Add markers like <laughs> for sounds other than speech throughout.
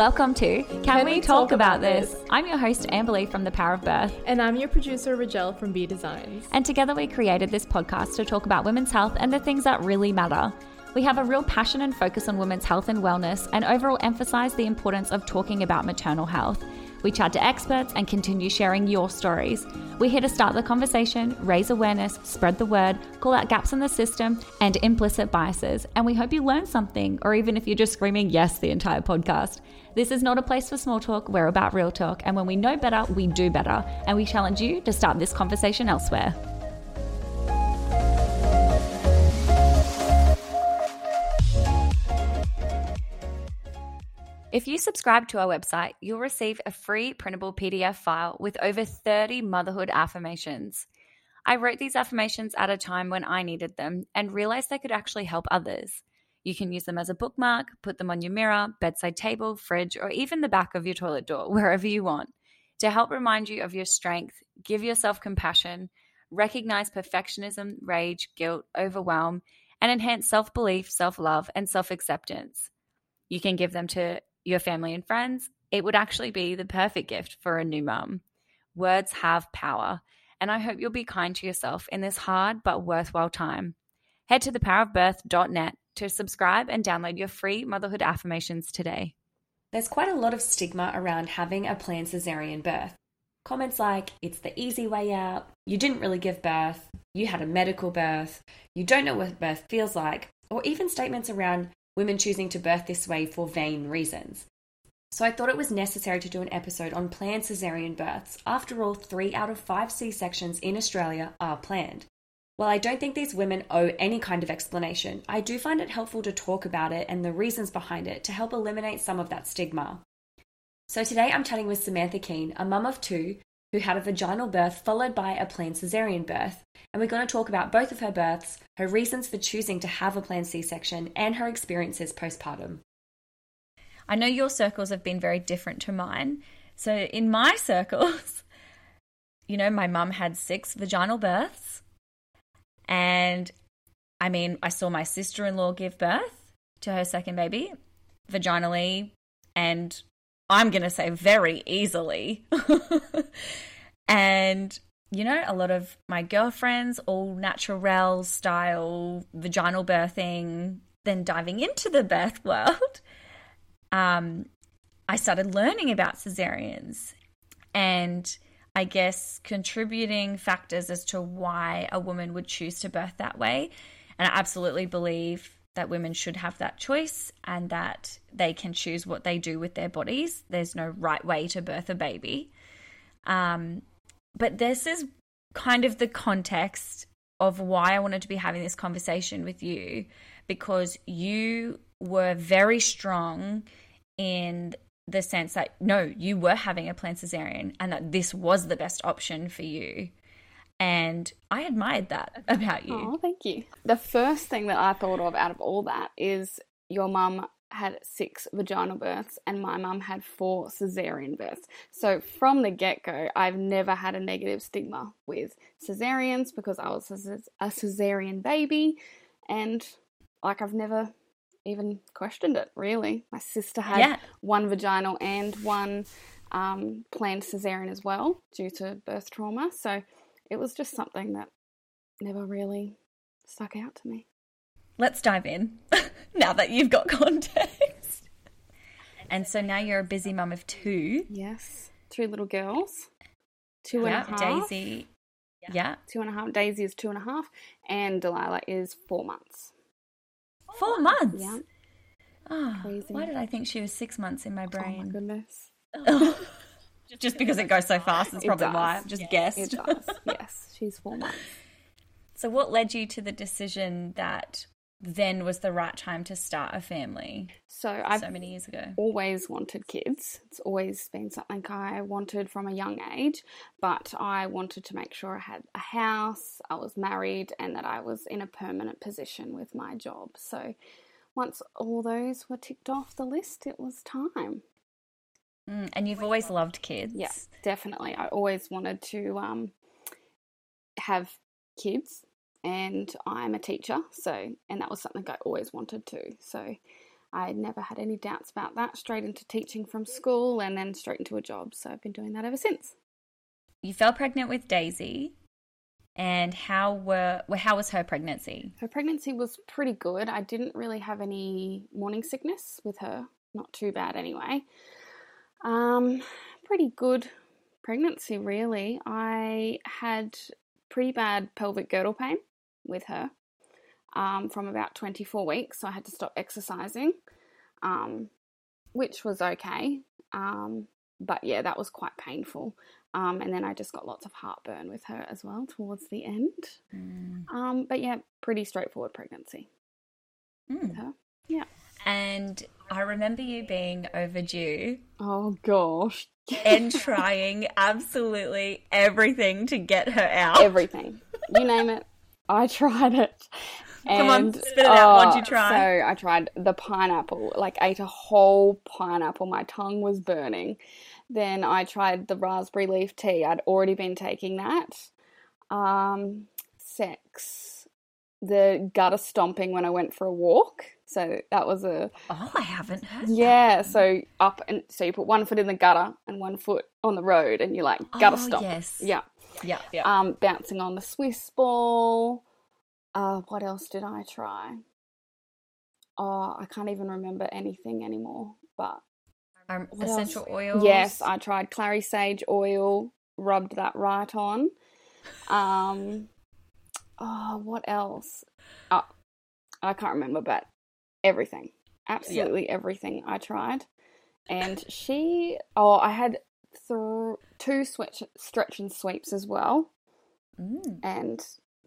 Welcome to Can, Can we, we, Talk, talk about, about this? this? I'm your host, Amberly from The Power of Birth. And I'm your producer, Rajel from B Designs. And together we created this podcast to talk about women's health and the things that really matter. We have a real passion and focus on women's health and wellness, and overall emphasize the importance of talking about maternal health. We chat to experts and continue sharing your stories. We're here to start the conversation, raise awareness, spread the word, call out gaps in the system and implicit biases, and we hope you learn something, or even if you're just screaming yes the entire podcast. This is not a place for small talk, we're about real talk, and when we know better, we do better, and we challenge you to start this conversation elsewhere. If you subscribe to our website, you'll receive a free printable PDF file with over 30 motherhood affirmations. I wrote these affirmations at a time when I needed them and realized they could actually help others. You can use them as a bookmark, put them on your mirror, bedside table, fridge, or even the back of your toilet door, <laughs> wherever you want, to help remind you of your strength, give yourself compassion, recognize perfectionism, rage, guilt, overwhelm, and enhance self belief, self love, and self acceptance. You can give them to your family and friends, it would actually be the perfect gift for a new mum. Words have power, and I hope you'll be kind to yourself in this hard but worthwhile time. Head to thepowerofbirth.net to subscribe and download your free motherhood affirmations today. There's quite a lot of stigma around having a planned cesarean birth. Comments like, it's the easy way out, you didn't really give birth, you had a medical birth, you don't know what birth feels like, or even statements around women choosing to birth this way for vain reasons. So I thought it was necessary to do an episode on planned caesarean births. After all, three out of five C sections in Australia are planned. While I don't think these women owe any kind of explanation, I do find it helpful to talk about it and the reasons behind it to help eliminate some of that stigma. So today I'm chatting with Samantha Keane, a mum of two who had a vaginal birth followed by a planned cesarean birth. And we're going to talk about both of her births, her reasons for choosing to have a planned C section, and her experiences postpartum. I know your circles have been very different to mine. So, in my <laughs> circles, you know, my mum had six vaginal births. And I mean, I saw my sister in law give birth to her second baby vaginally and I'm going to say very easily. <laughs> and, you know, a lot of my girlfriends, all natural style, vaginal birthing, then diving into the birth <laughs> world, um, I started learning about cesareans and I guess contributing factors as to why a woman would choose to birth that way. And I absolutely believe that women should have that choice and that they can choose what they do with their bodies. There's no right way to birth a baby. Um, but this is kind of the context of why I wanted to be having this conversation with you because you were very strong in the sense that no, you were having a planned cesarean and that this was the best option for you. And I admired that about you. Oh, thank you. The first thing that I thought of out of all that is your mum had six vaginal births and my mum had four cesarean births. So from the get go, I've never had a negative stigma with cesareans because I was a cesarean baby and like I've never even questioned it really. My sister had yeah. one vaginal and one um, planned cesarean as well due to birth trauma. So it was just something that never really stuck out to me. Let's dive in <laughs> now that you've got <laughs> context. And so now you're a busy mum of two. Yes. Two little girls. Two and a half. Daisy. Yeah. Two and a half. Daisy is two and a half. And Delilah is four months. Four months? Yeah. Oh, Crazy. Why did I think she was six months in my brain? Oh my goodness. <laughs> just because it goes so fast is probably why I've just guessed. It does. yes, she's four months. So, what led you to the decision that then was the right time to start a family? So, I've so many years ago, always wanted kids. It's always been something I wanted from a young age, but I wanted to make sure I had a house, I was married, and that I was in a permanent position with my job. So, once all those were ticked off the list, it was time. Mm, and you've always loved kids. Yes, definitely. I always wanted to um, have kids, and I'm a teacher, so and that was something I always wanted to. So I never had any doubts about that. Straight into teaching from school and then straight into a job. So I've been doing that ever since. You fell pregnant with Daisy. And how were how was her pregnancy? Her pregnancy was pretty good. I didn't really have any morning sickness with her. Not too bad anyway. Um, pretty good pregnancy really. I had pretty bad pelvic girdle pain with her um, from about 24 weeks, so I had to stop exercising, um, which was okay. Um, but yeah, that was quite painful. Um, and then I just got lots of heartburn with her as well towards the end. Mm. but yeah, pretty straightforward pregnancy mm. with her. Yeah. And I remember you being overdue. Oh gosh. and <laughs> trying absolutely everything to get her out. Everything. You name it. I tried it. Come on, spit it out. What'd you try? So I tried the pineapple, like ate a whole pineapple. My tongue was burning. Then I tried the raspberry leaf tea. I'd already been taking that. Um, sex. The gutter stomping when I went for a walk. So that was a. Oh, I haven't heard. Yeah, that. so up and so you put one foot in the gutter and one foot on the road, and you're like gutter oh, stomp. Yes. Yeah. Yeah. Yeah. Um, bouncing on the Swiss ball. Uh, what else did I try? Oh, I can't even remember anything anymore. But um, essential oils. Yes, I tried clary sage oil. Rubbed that right on. Um, oh, what else? Oh, I can't remember, but everything, absolutely yeah. everything I tried. And she, oh, I had th- two switch, stretch and sweeps as well. Mm. And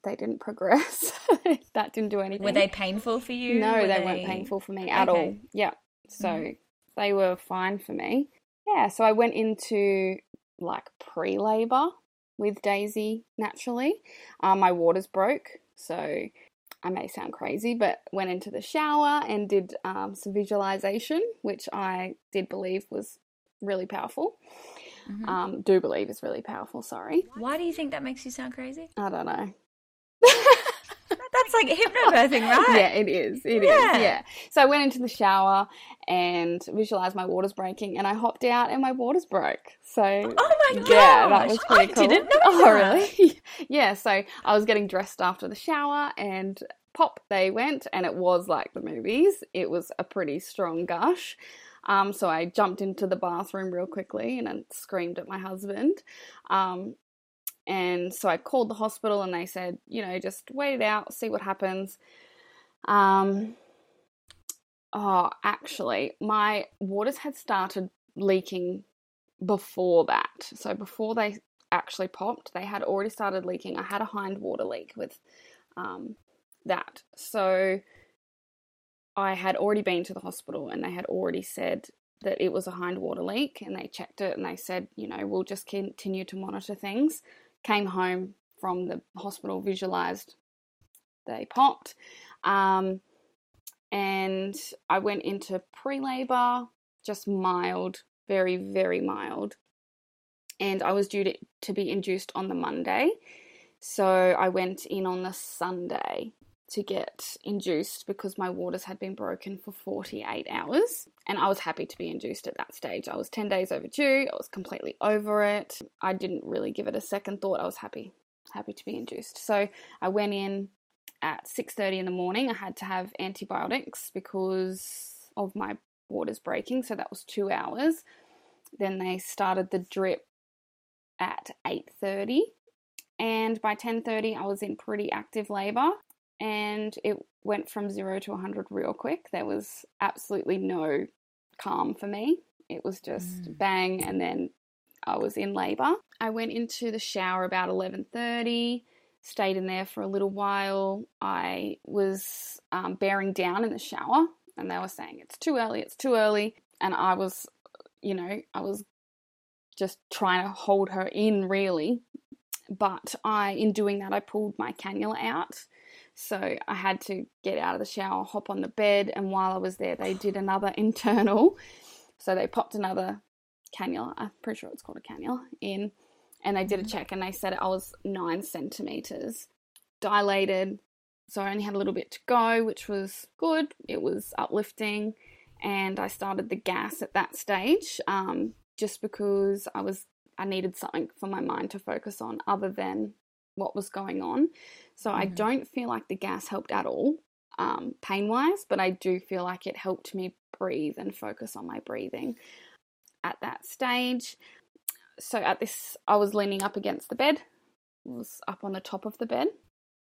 they didn't progress. <laughs> that didn't do anything. Were they painful for you? No, were they, they, weren't painful for me at okay. all. Yeah. So mm. they were fine for me. Yeah. So I went into like pre labor with Daisy naturally. Um, my waters broke. So I may sound crazy, but went into the shower and did um, some visualization, which I did believe was really powerful. Mm-hmm. Um, do believe is really powerful. Sorry. Why do you think that makes you sound crazy? I don't know. <laughs> That's like hypnobirthing, <laughs> right? Yeah, it is. It yeah. is. Yeah. So I went into the shower and visualized my waters breaking, and I hopped out and my waters broke. So oh my god, yeah, that was pretty I cool. didn't know. <laughs> Oh, that. really? <laughs> yeah. So I was getting dressed after the shower, and pop, they went, and it was like the movies. It was a pretty strong gush. Um, so I jumped into the bathroom real quickly and I screamed at my husband. Um, and so I called the hospital and they said, you know, just wait it out, see what happens. Um, oh, actually, my waters had started leaking before that. So before they actually popped, they had already started leaking. I had a hind water leak with um, that. So I had already been to the hospital and they had already said that it was a hind water leak and they checked it and they said, you know, we'll just continue to monitor things came home from the hospital, visualized they popped. Um, and I went into pre labor, just mild, very, very mild. And I was due to, to be induced on the Monday. So I went in on the Sunday to get induced because my waters had been broken for 48 hours. And I was happy to be induced at that stage. I was 10 days overdue. I was completely over it. I didn't really give it a second thought. I was happy, happy to be induced. So I went in at 6:30 in the morning. I had to have antibiotics because of my waters breaking, so that was 2 hours. Then they started the drip at 8:30 and by 10:30 I was in pretty active labor and it went from zero to 100 real quick. There was absolutely no calm for me. It was just mm. bang, and then I was in labor. I went into the shower about 11:30. Stayed in there for a little while. I was um, bearing down in the shower, and they were saying it's too early, it's too early, and I was, you know, I was just trying to hold her in really. But I, in doing that, I pulled my cannula out so I had to get out of the shower, hop on the bed, and while I was there, they <sighs> did another <laughs> internal. So they popped another cannula, I'm pretty sure it's called a cannula, in, and they did a mm-hmm. check and they said I was nine centimeters dilated. So I only had a little bit to go, which was good. It was uplifting. and I started the gas at that stage um, just because I was I needed something for my mind to focus on other than what was going on. So mm-hmm. I don't feel like the gas helped at all, um, pain wise, but I do feel like it helped me breathe and focus on my breathing at that stage. So at this, I was leaning up against the bed, I was up on the top of the bed,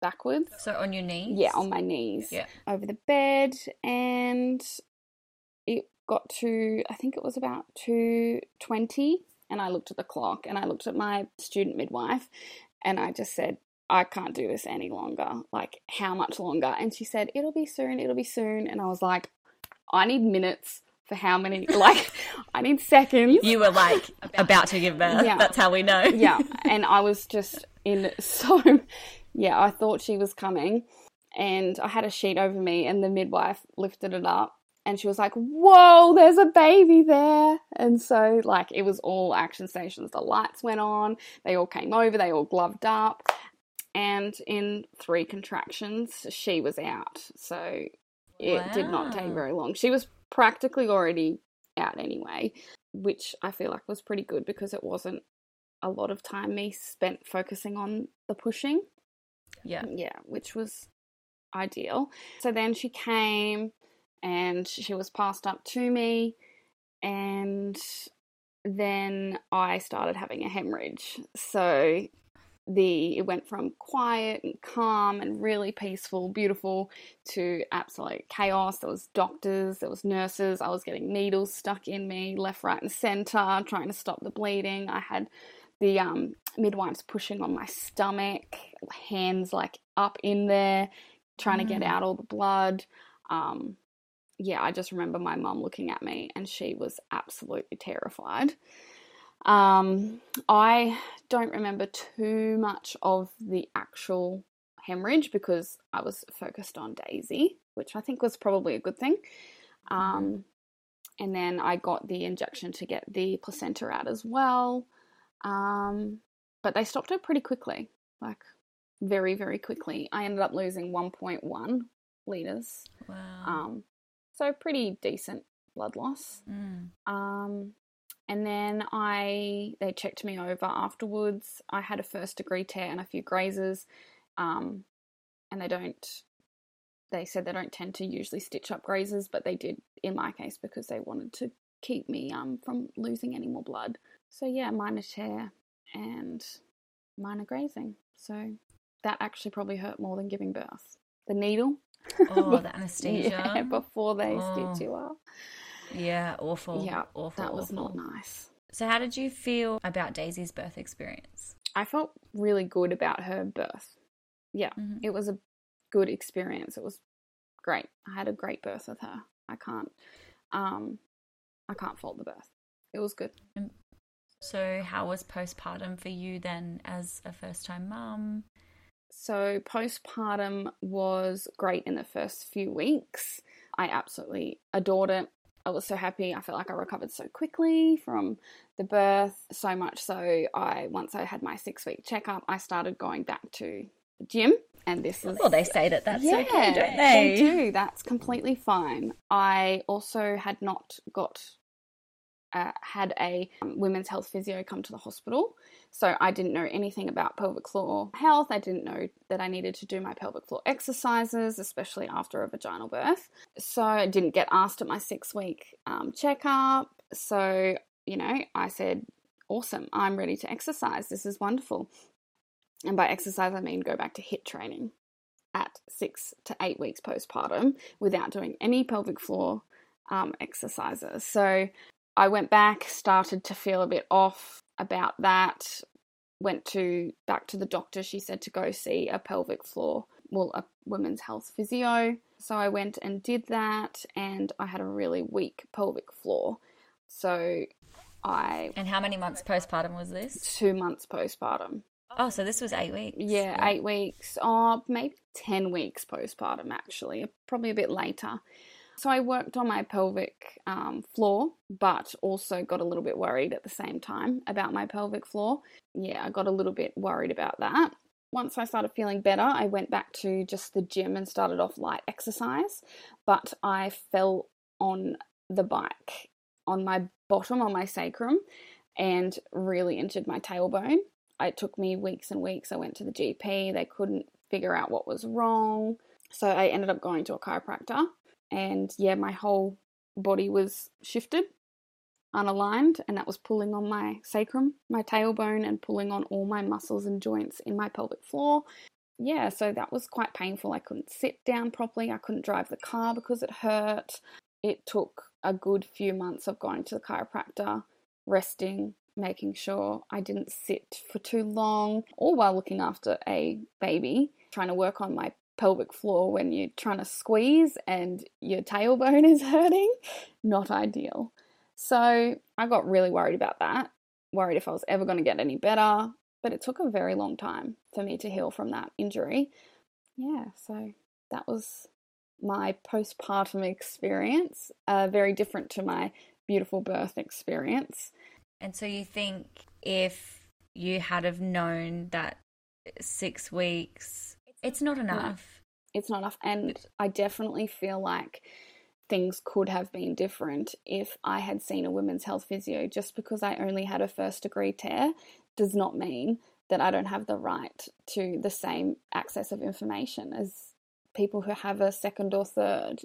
backwards. So on your knees? Yeah, on my knees. Yeah. Over the bed, and it got to, I think it was about 220 and I looked at the clock and I looked at my student midwife and I just said, I can't do this any longer. Like, how much longer? And she said, It'll be soon, it'll be soon. And I was like, I need minutes for how many, <laughs> like, I need seconds. You were like <laughs> about to give birth. Yeah. That's how we know. yeah. <laughs> And I was just in so, yeah, I thought she was coming. And I had a sheet over me, and the midwife lifted it up and she was like, Whoa, there's a baby there. And so, like, it was all action stations. The lights went on, they all came over, they all gloved up. And in three contractions, she was out. So it wow. did not take very long. She was practically already out anyway, which I feel like was pretty good because it wasn't a lot of time me spent focusing on the pushing. Yeah. Yeah, which was ideal. So then she came and she was passed up to me and then I started having a hemorrhage. So the it went from quiet and calm and really peaceful, beautiful to absolute chaos. There was doctors, there was nurses. I was getting needles stuck in me left, right, and center, trying to stop the bleeding. I had the um, midwives pushing on my stomach, hands like up in there, trying mm. to get mm. out all the blood. Um, yeah, I just remember my mum looking at me and she was absolutely terrified. Um, I don't remember too much of the actual hemorrhage because I was focused on Daisy, which I think was probably a good thing. Um, and then I got the injection to get the placenta out as well. Um, but they stopped it pretty quickly, like very, very quickly. I ended up losing 1.1 liters. Wow. Um, so pretty decent blood loss. Mm. Um, and then I they checked me over afterwards. I had a first degree tear and a few grazes, um, and they don't. They said they don't tend to usually stitch up grazes, but they did in my case because they wanted to keep me um, from losing any more blood. So yeah, minor tear and minor grazing. So that actually probably hurt more than giving birth. The needle Oh, <laughs> the anesthesia. yeah, before they oh. stitch you up. Yeah, awful. Yeah, awful. That was awful. not nice. So, how did you feel about Daisy's birth experience? I felt really good about her birth. Yeah, mm-hmm. it was a good experience. It was great. I had a great birth with her. I can't, um, I can't fault the birth. It was good. So, how was postpartum for you then, as a first-time mum? So, postpartum was great in the first few weeks. I absolutely adored it. I was so happy. I felt like I recovered so quickly from the birth, so much so I once I had my 6-week checkup, I started going back to the gym and this is Well, they say that that's yeah, okay, don't they? They do. That's completely fine. I also had not got uh, had a um, women's health physio come to the hospital. So I didn't know anything about pelvic floor health. I didn't know that I needed to do my pelvic floor exercises, especially after a vaginal birth. So I didn't get asked at my six week um, checkup. So, you know, I said, awesome, I'm ready to exercise. This is wonderful. And by exercise, I mean go back to HIIT training at six to eight weeks postpartum without doing any pelvic floor um, exercises. So I went back, started to feel a bit off about that. Went to back to the doctor. She said to go see a pelvic floor, well, a women's health physio. So I went and did that, and I had a really weak pelvic floor. So I. And how many months postpartum was this? Two months postpartum. Oh, so this was eight weeks. Yeah, yeah. eight weeks. Oh, maybe 10 weeks postpartum, actually. Probably a bit later. So I worked on my pelvic um, floor, but also got a little bit worried at the same time about my pelvic floor. Yeah, I got a little bit worried about that. Once I started feeling better, I went back to just the gym and started off light exercise, but I fell on the bike on my bottom, on my sacrum, and really injured my tailbone. It took me weeks and weeks. I went to the GP, they couldn't figure out what was wrong. So I ended up going to a chiropractor, and yeah, my whole body was shifted, unaligned, and that was pulling on my sacrum, my tailbone, and pulling on all my muscles and joints in my pelvic floor. Yeah, so that was quite painful. I couldn't sit down properly, I couldn't drive the car because it hurt. It took a good few months of going to the chiropractor, resting, making sure I didn't sit for too long, all while looking after a baby, trying to work on my pelvic floor when you're trying to squeeze and your tailbone <laughs> is hurting. Not ideal. So I got really worried about that, worried if I was ever going to get any better. But it took a very long time for me to heal from that injury. Yeah, so that was my postpartum experience, uh, very different to my beautiful birth experience. And so you think if you had have known that six weeks, it's not enough. No, it's not enough. And I definitely feel like things could have been different if I had seen a women's health physio. Just because I only had a first degree tear does not mean that I don't have the right to the same access of information as people who have a second or third.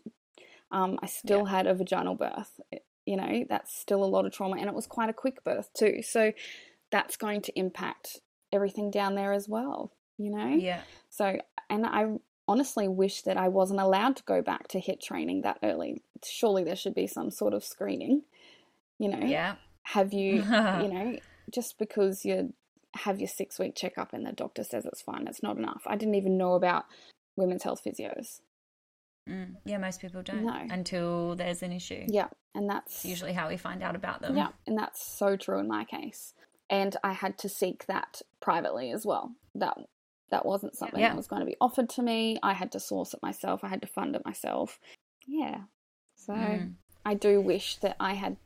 Um, I still yeah. had a vaginal birth. You know, that's still a lot of trauma, and it was quite a quick birth too. So that's going to impact everything down there as well. You know, yeah. So, and I honestly wish that I wasn't allowed to go back to HIIT training that early. Surely there should be some sort of screening. You know, yeah. Have you, you <laughs> know, just because you have your six week checkup and the doctor says it's fine, it's not enough. I didn't even know about women's health physios. Mm. Yeah, most people don't no. until there's an issue. Yeah, and that's it's usually how we find out about them. Yeah, and that's so true in my case. And I had to seek that privately as well. That that wasn't something yeah. that was going to be offered to me. I had to source it myself. I had to fund it myself. Yeah. So mm. I do wish that I had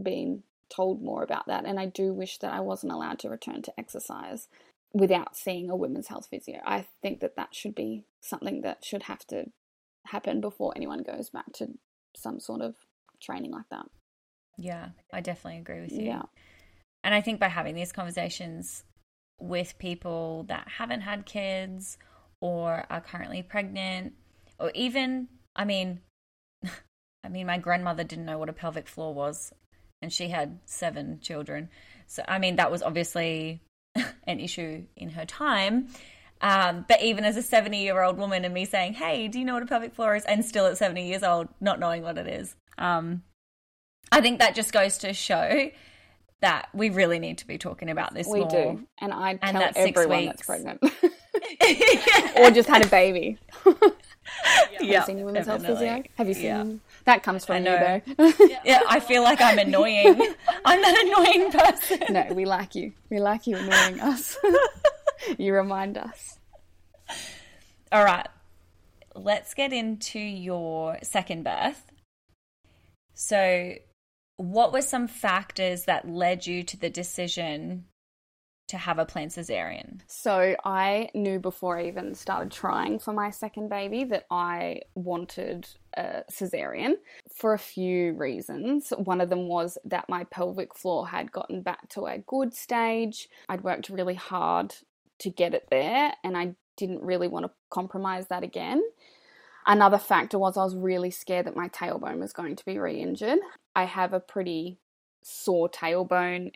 been told more about that, and I do wish that I wasn't allowed to return to exercise without seeing a women's health physio. I think that that should be something that should have to happen before anyone goes back to some sort of training like that. Yeah, I definitely agree with you. Yeah. And I think by having these conversations with people that haven't had kids or are currently pregnant or even I mean <laughs> I mean my grandmother didn't know what a pelvic floor was and she had seven children. So I mean that was obviously <laughs> an issue in her time. Um, but even as a 70 year old woman and me saying, Hey, do you know what a pelvic floor is? And still at 70 years old, not knowing what it is. Um, I think that just goes to show that we really need to be talking about this we more. do. And I tell and everyone that's pregnant <laughs> or just had a baby. Have you seen Women's Health Physio? Have you seen yeah. that comes from you though? <laughs> yeah, I feel like I'm annoying. <laughs> I'm that annoying person. No, we like you. We like you annoying us. you remind us. All right. Let's get into your second birth. So, what were some factors that led you to the decision to have a planned cesarean? So I knew before I even started trying for my second baby that I wanted a cesarean for a few reasons. One of them was that my pelvic floor had gotten back to a good stage. I'd worked really hard to get it there and I didn't really want to compromise that again. Another factor was I was really scared that my tailbone was going to be re injured. I have a pretty sore tailbone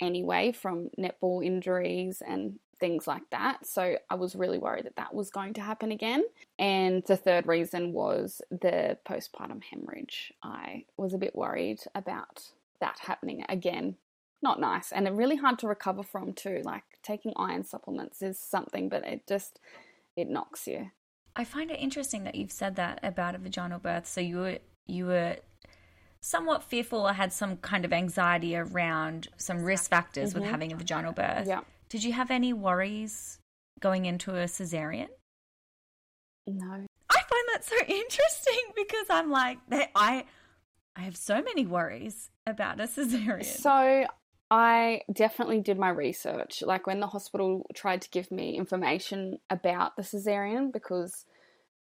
anyway from netball injuries and things like that. So I was really worried that that was going to happen again. And the third reason was the postpartum hemorrhage. I was a bit worried about that happening again. Not nice and really hard to recover from too. Like taking iron supplements is something, but it just it knocks you. I find it interesting that you've said that about a vaginal birth. So you were you were somewhat fearful or had some kind of anxiety around some risk factors mm-hmm. with having a vaginal birth. Yeah. Did you have any worries going into a cesarean? No. I find that so <laughs> interesting because I'm like I I have so many worries about a cesarean. So I definitely did my research. Like when the hospital tried to give me information about the cesarean because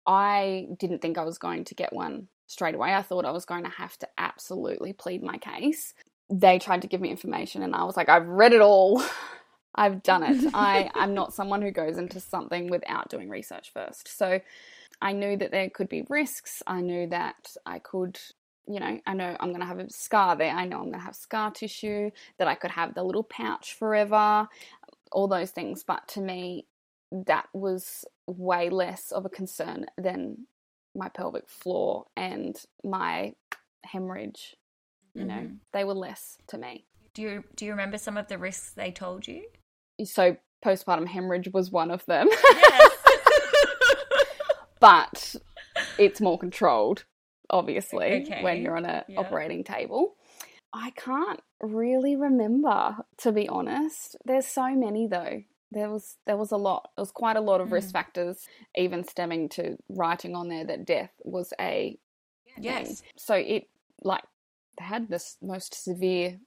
I didn't think I was going to get one straight away. I thought I was going to have to absolutely plead my case. They tried to give me information, and I was like, I've read it all. <laughs> I've done it. I, I'm not <laughs> someone who goes into something without doing research first. So I knew that there could be risks. I knew that I could, you know, I know I'm going to have a scar there. I know I'm going to have scar tissue, that I could have the little pouch forever, all those things. But to me, that was way less of a concern than my pelvic floor and my hemorrhage. You know, Mm-hmm. they were less to me. Do you do you remember some of the risks they told you? So postpartum hemorrhage was one of them. Yes. <laughs> but it's more controlled, obviously, Okay. when you're on an Yeah. operating table. I can't really remember, to be honest. There's so many though. There was there was a lot. There was quite a lot of risk Mm. factors, even stemming to writing on there that death was a yes. thing. So it like had this most severe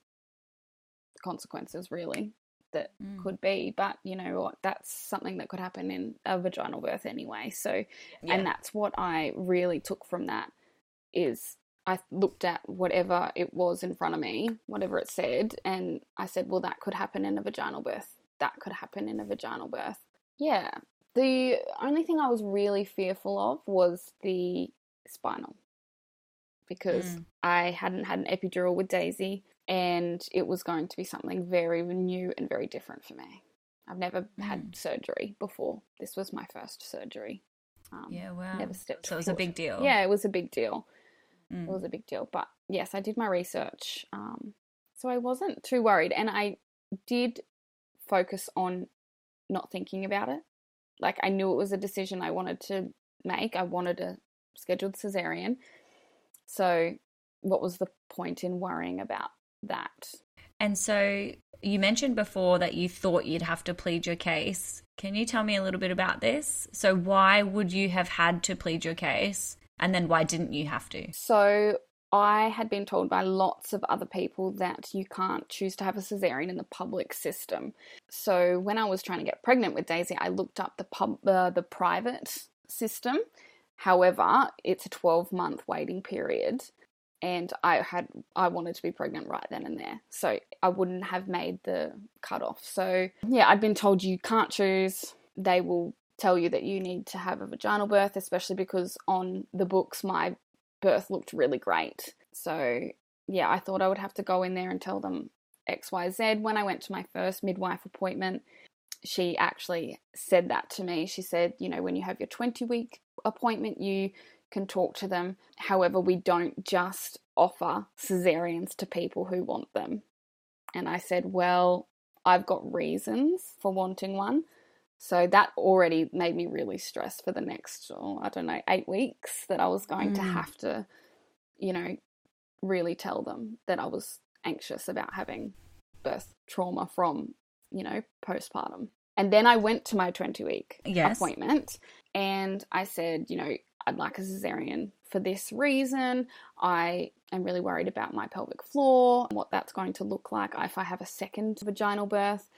consequences really that Mm. could be but you know what that's something that could happen in a vaginal birth anyway so Yeah. and that's what i really took from that is i looked at whatever it was in front of me whatever it said and i said well that could happen in a vaginal birth. That could happen in a vaginal birth. Yeah. The only thing i was really fearful of was the spinal because Mm. i hadn't had an epidural with daisy and it was going to be something very new and very different for me. I've never had surgery before. This was my first surgery. Um, Yeah, wow. never stepped so it was a big deal. yeah it was a big deal Mm. it was a big deal. But yes, I did my research. Um, so I wasn't too worried. And I did focus on not thinking about it. Like I knew it was a decision I wanted to make. I wanted a scheduled cesarean. So what was the point in worrying about that? And so you mentioned before that you thought you'd have to plead your case. Can you tell me a little bit about this? So why would you have had to plead your case? And then why didn't you have to? So I had been told by lots of other people that you can't choose to have a cesarean in the public system. So when I was trying to get pregnant with Daisy, I looked up the pub uh, the private system. However, it's a 12 month waiting period and I had I wanted to be pregnant right then and there. So I wouldn't have made the cutoff. So yeah, I'd been told you can't choose. They will tell you that you need to have a vaginal birth, especially because on the books my birth looked really great. So yeah, I thought I would have to go in there and tell them XYZ. When I went to my first midwife appointment, she actually said that to me. She said, you know, when you have your 20 week appointment, you can talk to them. However, we don't just offer cesareans to people who want them. And I said, well, I've got reasons for wanting one. So that already made me really stressed for the next, oh, I don't know, eight weeks that I was going to Mm. have to, you know, really tell them that I was anxious about having birth trauma from, you know, postpartum. And then I went to my 20 week Yes. appointment and I said, you know, I'd like a cesarean for this reason. I am really worried about my pelvic floor, and what that's going to look like if I have a second vaginal birth.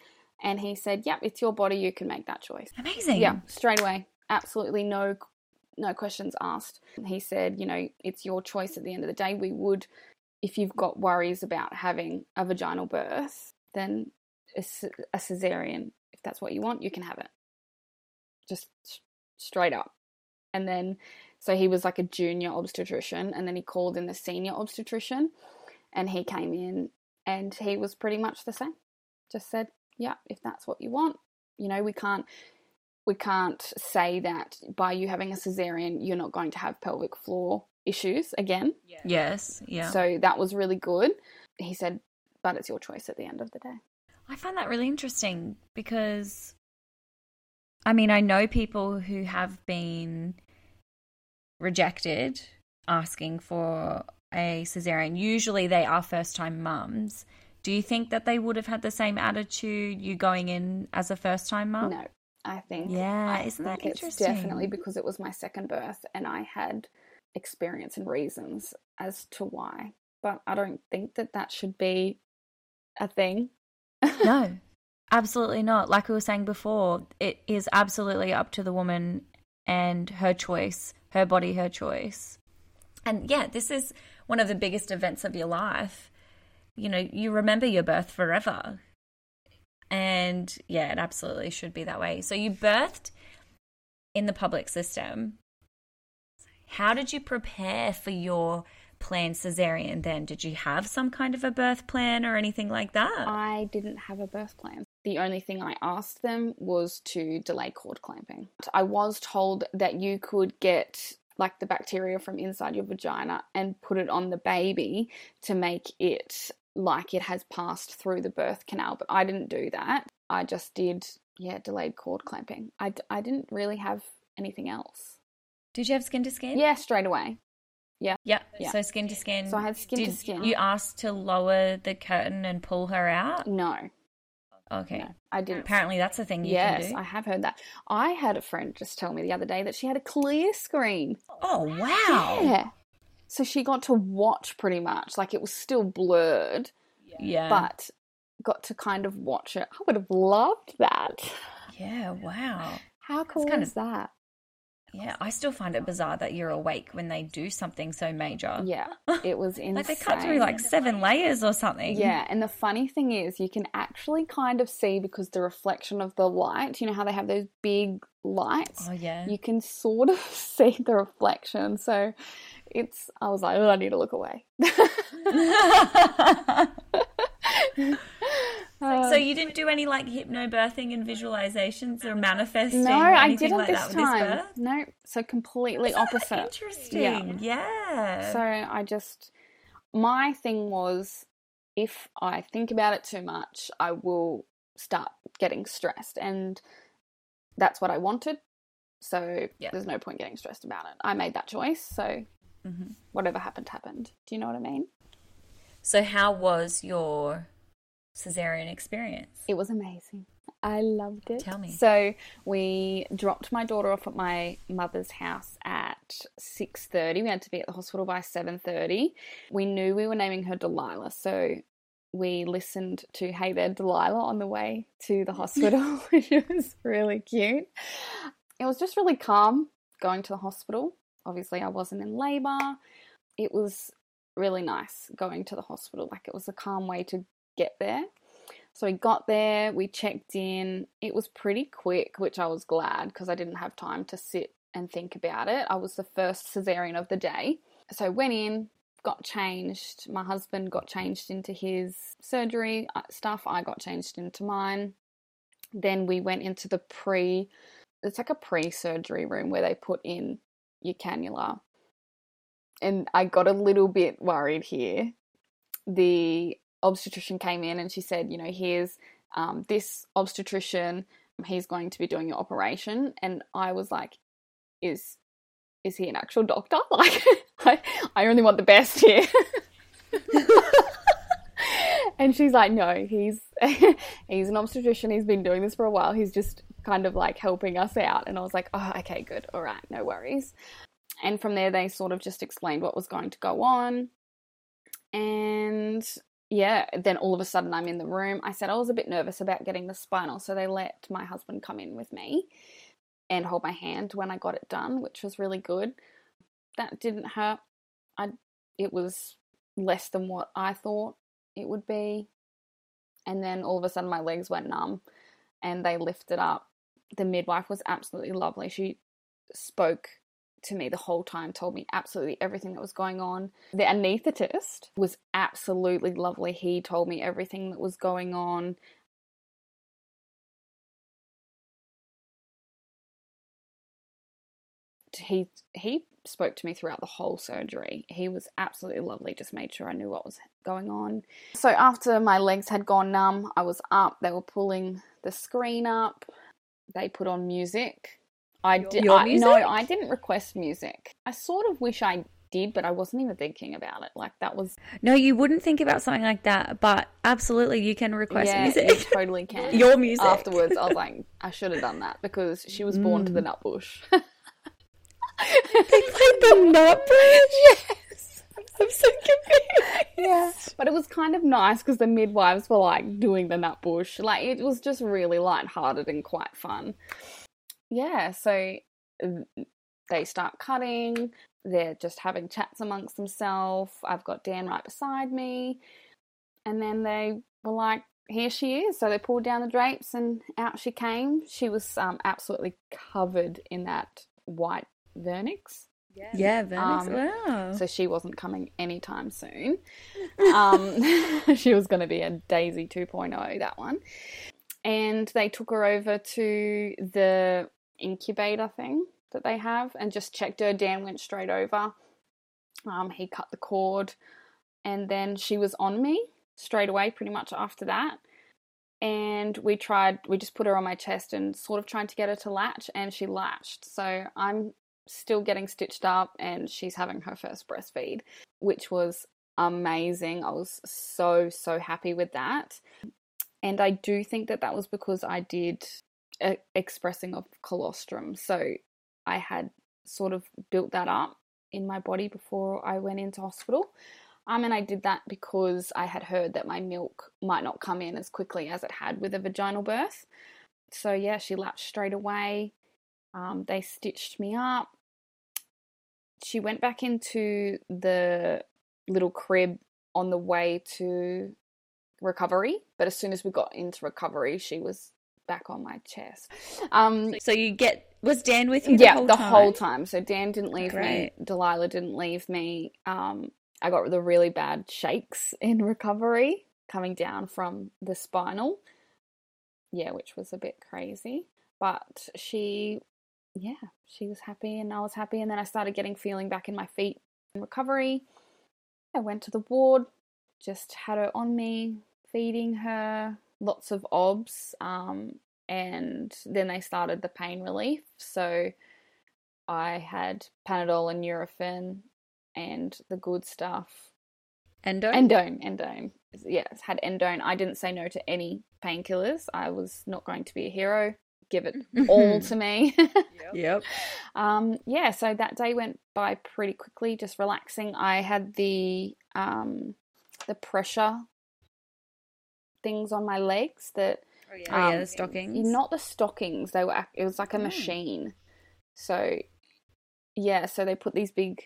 And he said, "Yep, it's your body. You can make that choice." Amazing. Yeah, straight away. Absolutely no no questions asked. He said, "You know, it's your choice at the end of the day. We would if you've got worries about having a vaginal birth, then a cesarean, if that's what you want, you can have it." Just straight up. And then so he was like a junior obstetrician and then he called in the senior obstetrician and he came in and he was pretty much the same. Just said, "Yeah, if that's what you want, you know, we can't we can't say that by you having a cesarean you're not going to have pelvic floor issues again." Yes. Yeah. So that was really good. He said, "But it's your choice at the end of the day." I find that really interesting because, I mean, I know people who have been rejected asking for a cesarean. Usually they are first time mums. Do you think that they would have had the same attitude you going in as a first time mum? No, I think Yeah, I isn't that think it's interesting? definitely because it was my second birth and I had experience and reasons as to why. But I don't think that that should be a thing. no, <laughs> absolutely not. Like we were saying before, it is absolutely up to the woman and her choice, her body, her choice. And yeah, this is one of the biggest events of your life. You know, you remember your birth forever. And yeah, it absolutely should be that way. So you birthed in the public system. How did you prepare for your planned cesarean then? Did you have some kind of a birth plan or anything like that? I didn't have a birth plan. The only thing I asked them was to delay cord clamping. I was told that you could get like the bacteria from inside your vagina and put it on the baby to make it like it has passed through the birth canal, but I didn't do that. I just did, yeah, delayed cord clamping. I, I didn't really have anything else. Did you have skin to skin? Yeah, straight away. Yeah. Yeah. Yeah. So skin to skin. So I had skin to skin. You asked to lower the curtain and pull her out? No, Okay. no, I didn't. Apparently that's a thing you yes, can do. I have heard that. I had a friend just tell me the other day that she had a clear screen. Oh, wow. Yeah. So she got to watch pretty much. Like it was still blurred, Yeah. but got to kind of watch it. I would have loved that. yeah, wow. How cool kind is of- that? Yeah, I still find it bizarre that you're awake when they do something so major. Yeah, <laughs> it was insane. Like they cut through like seven layers or something. Yeah, and the funny thing is, you can actually kind of see because the reflection of the light, you know how they have those big lights? Oh, yeah. You can sort of <laughs> see the reflection. So it's, I was like, oh, I need to look away. <laughs> so uh, you didn't do any like hypnobirthing and visualizations or manifesting no, or I didn't like this time. this? No, so completely opposite. Interesting. Yeah. So I just, my thing was if I think about it too much, I will start getting stressed. And that's what I wanted. So Yeah. there's no point getting stressed about it. I made that choice. So Mhm. whatever happened, happened. Do you know what I mean? So how was your cesarean experience? It was amazing. I loved it. Tell me. So we dropped my daughter off at my mother's house at six thirty. We had to be at the hospital by seven thirty. We knew we were naming her Delilah, so we listened to Hey There Delilah on the way to the hospital, <laughs> which was really cute. It was just really calm going to the hospital. Obviously, I wasn't in labour. It was really nice going to the hospital. Like it was a calm way to get there. So we got there, we checked in. It was pretty quick, which I was glad because I didn't have time to sit and think about it. I was the first cesarean of the day. So I went in, got changed. My husband got changed into his surgery uh, stuff. I got changed into mine. Then we went into the pre, it's like a pre surgery room where they put in your cannula. And I got a little bit worried here. The obstetrician came in and she said, you know, here's um, this obstetrician. He's going to be doing your operation. And I was like, is is he an actual doctor? <laughs> Like, I, I only want the best here. <laughs> and she's like, no, he's <laughs> he's an obstetrician. He's been doing this for a while. He's just kind of like helping us out. And I was like, oh, okay, good. All right, no worries. And from there, they sort of just explained what was going to go on. And yeah, then all of a sudden I'm in the room. I said I was a bit nervous about getting the spinal, so they let my husband come in with me and hold my hand when I got it done, which was really good. That didn't hurt. I it was less than what I thought it would be. And then all of a sudden my legs went numb and they lifted up. The midwife was absolutely lovely. She spoke to me the whole time, told me absolutely everything that was going on. The anaesthetist was absolutely lovely. He told me everything that was going on. He he spoke to me throughout the whole surgery. He was absolutely lovely, just made sure I knew what was going on. So after my legs had gone numb, I was up. They were pulling the screen up. They put on music. I did your I, no, I didn't request music. I sort of wish I did, but I wasn't even thinking about it. Like that was No, you wouldn't think about something like that, but absolutely you can request yeah, music. you totally <laughs> can. Your music. Afterwards, I was like, <laughs> I should have done that because she was born to the mm. Nutbush. they played the nut <laughs> bridge. <laughs> I'm so confused. Yeah, but it was kind of nice because the midwives were like doing the Nutbush. Like it was just really light-hearted and quite fun. Yeah, so they start cutting. they're just having chats amongst themselves. I've got Dan right beside me. And then they were like, here she is. So they pulled down the drapes and out she came. She was um, absolutely covered in that white vernix. Yeah, Vernix. Um, wow. So she wasn't coming anytime soon. <laughs> Um, <laughs> she was going to be a Daisy 2.0, that one. And they took her over to the incubator thing that they have and just checked her. Dan went straight over. Um, he cut the cord, and then she was on me straight away, pretty much after that. And we tried, we just put her on my chest and sort of trying to get her to latch, and she latched. So I'm still getting stitched up, and she's having her first breastfeed, which was amazing. I was so, so happy with that. And I do think that that was because I did expressing of colostrum. So I had sort of built that up in my body before I went into hospital. Um, and I did that because I had heard that my milk might not come in as quickly as it had with a vaginal birth. So yeah, she latched straight away. Um, they stitched me up. She went back into the little crib on the way to recovery, but as soon as we got into recovery, she was back on my chest. Um, so you get was Dan with you? yeah, whole the time? whole time. So Dan didn't leave me. Delilah didn't leave me. Um, I got the really bad shakes <laughs> in recovery coming down from the spinal. Yeah, which was a bit crazy. But she, yeah, she was happy and I was happy. And then I started getting feeling back in my feet in recovery. I went to the ward, just had her on me, feeding her, lots of obs. Um, and then they started the pain relief. So I had Panadol and Nurofen and the good stuff. Endo. Endone, endone. Yes, had endone. I didn't say no to any painkillers. I was not going to be a hero. Give it <laughs> all to me. Yep. um, yeah, so that day went by pretty quickly, just relaxing. I had the um, the pressure things on my legs that Oh yeah, Um, the stockings. not the stockings. They were. It was like a Mm. machine. So, yeah. So they put these big,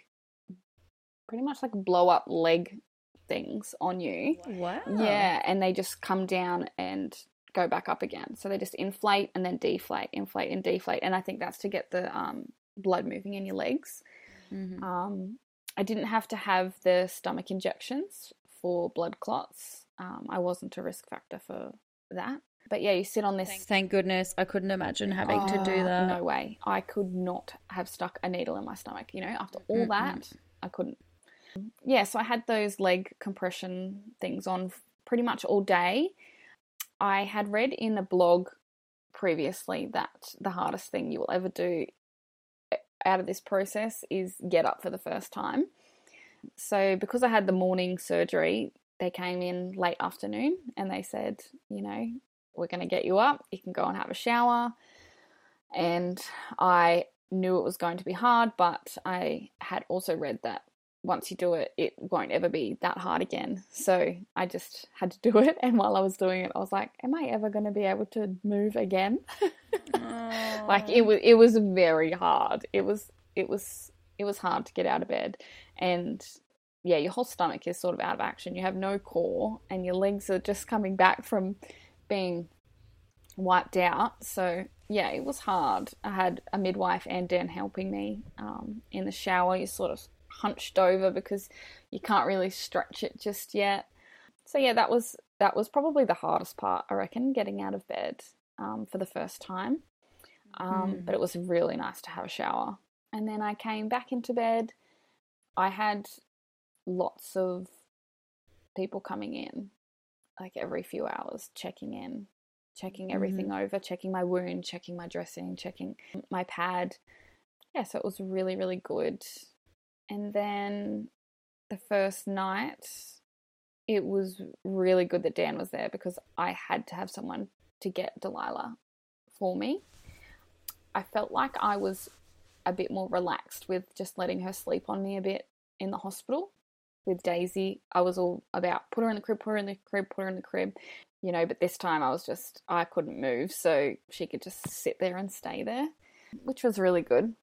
pretty much like blow up leg things on you. Wow. Yeah, and they just come down and go back up again. So they just inflate and then deflate, inflate and deflate. And I think that's to get the um, blood moving in your legs. Mhm. Um, I didn't have to have the stomach injections for blood clots. Um, I wasn't a risk factor for that. But yeah, you sit on this. Thank goodness. I couldn't imagine having to do Oh, that. No way. I could not have stuck a needle in my stomach. You know, after all Mm-mm. that, I couldn't. Yeah, so I had those leg compression things on pretty much all day. I had read in a blog previously that the hardest thing you will ever do eh, out of this process is get up for the first time. So, because I had the morning surgery, they came in late afternoon and they said, you know, we're going to get you up. You can go and have a shower. And I knew it was going to be hard, but I had also read that once you do it, it won't ever be that hard again. So I just had to <laughs> do it. And while I was doing it, I was like, am I ever going to be able to move again? <laughs> like it was it was very hard. It was it was it was hard to get out of bed. And yeah your whole stomach is sort of out of action. You have no core and your legs are just coming back from being wiped out. So yeah it was hard. I had a midwife and dan helping me um, in the shower. You're sort of hunched over because you can't really stretch it just yet so yeah that was that was probably the hardest part i reckon getting out of bed um, for the first time um, Mm. but it was really nice to have a shower. And then I came back into bed. I had lots of people coming in, like every few hours, checking in, checking everything over, checking my wound, checking my dressing, checking my pad. Yeah, so it was really, really good. And then the first night, it was really good that Dan was there because I had to have someone to get Delilah for me. I felt like I was a bit more relaxed with just letting her sleep on me a bit in the hospital. With Daisy, I was all about put her in the crib, put her in the crib, put her in the crib, you know, but this time I was just, I couldn't move, so she could just sit there and stay there, which was really good.